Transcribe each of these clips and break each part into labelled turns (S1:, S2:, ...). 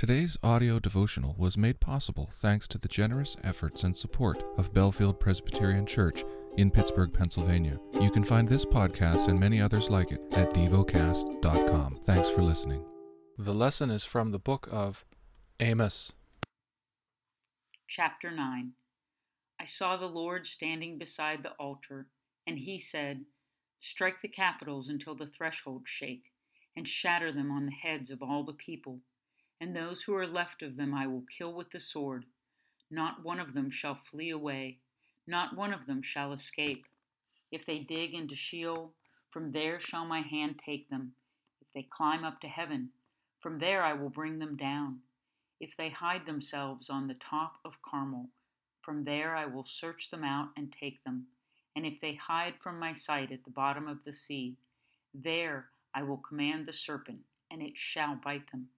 S1: Today's audio devotional was made possible thanks to the generous efforts and support of Bellefield Presbyterian Church in Pittsburgh, Pennsylvania. You can find this podcast and many others like it at devocast.com. Thanks for listening. The lesson is from the book of Amos.
S2: Chapter 9 I saw the Lord standing beside the altar, and he said, Strike the capitals until the thresholds shake, and shatter them on the heads of all the people and those who are left of them I will kill with the sword. Not one of them shall flee away, not one of them shall escape. If they dig into Sheol, from there shall my hand take them. If they climb up to heaven, from there I will bring them down. If they hide themselves on the top of Carmel, from there I will search them out and take them. And if they hide from my sight at the bottom of the sea, there I will command the serpent, and it shall bite them.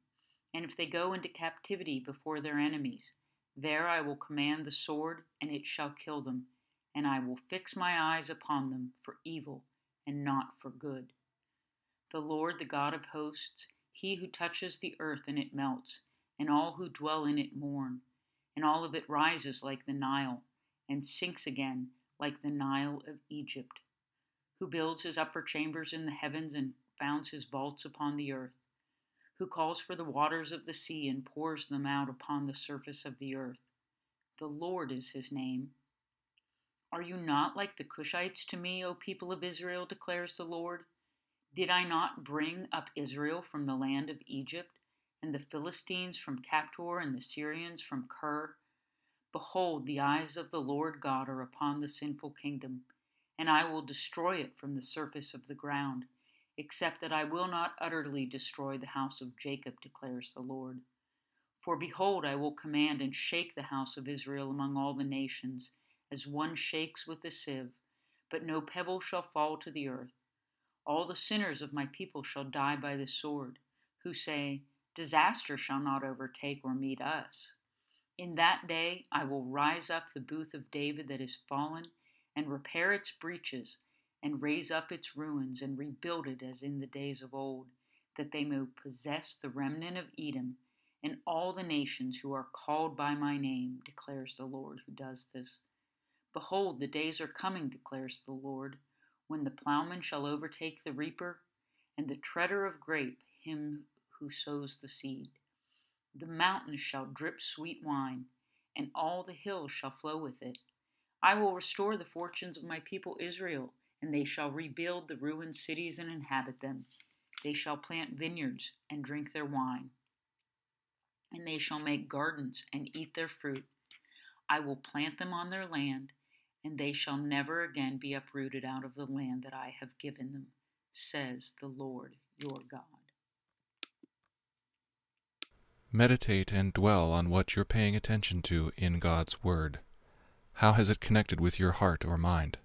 S2: And if they go into captivity before their enemies, there I will command the sword, and it shall kill them, and I will fix my eyes upon them for evil and not for good. The Lord, the God of hosts, he who touches the earth and it melts, and all who dwell in it mourn, and all of it rises like the Nile, and sinks again like the Nile of Egypt, who builds his upper chambers in the heavens and founds his vaults upon the earth who calls for the waters of the sea and pours them out upon the surface of the earth. The Lord is his name. Are you not like the Cushites to me, O people of Israel, declares the Lord? Did I not bring up Israel from the land of Egypt, and the Philistines from Caphtor, and the Syrians from Kir? Behold, the eyes of the Lord God are upon the sinful kingdom, and I will destroy it from the surface of the ground except that I will not utterly destroy the house of Jacob, declares the Lord. For behold, I will command and shake the house of Israel among all the nations, as one shakes with a sieve, but no pebble shall fall to the earth. All the sinners of my people shall die by the sword, who say, Disaster shall not overtake or meet us. In that day I will rise up the booth of David that is fallen, and repair its breaches and raise up its ruins and rebuild it as in the days of old, that they may possess the remnant of Edom and all the nations who are called by my name, declares the Lord who does this. Behold, the days are coming, declares the Lord, when the plowman shall overtake the reaper, and the treader of grape him who sows the seed. The mountains shall drip sweet wine, and all the hills shall flow with it. I will restore the fortunes of my people Israel and they shall rebuild the ruined cities and inhabit them. They shall plant vineyards and drink their wine, and they shall make gardens and eat their fruit. I will plant them on their land, and they shall never again be uprooted out of the land that I have given them, says the Lord your God.
S1: Meditate and dwell on what you're paying attention to in God's Word. How has it connected with your heart or mind?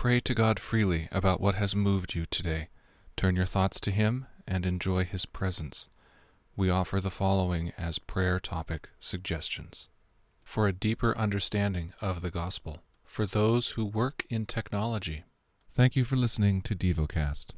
S1: Pray to God freely about what has moved you today. Turn your thoughts to Him and enjoy His presence. We offer the following as prayer topic suggestions. For a deeper understanding of the gospel, for those who work in technology. Thank you for listening to DevoCast.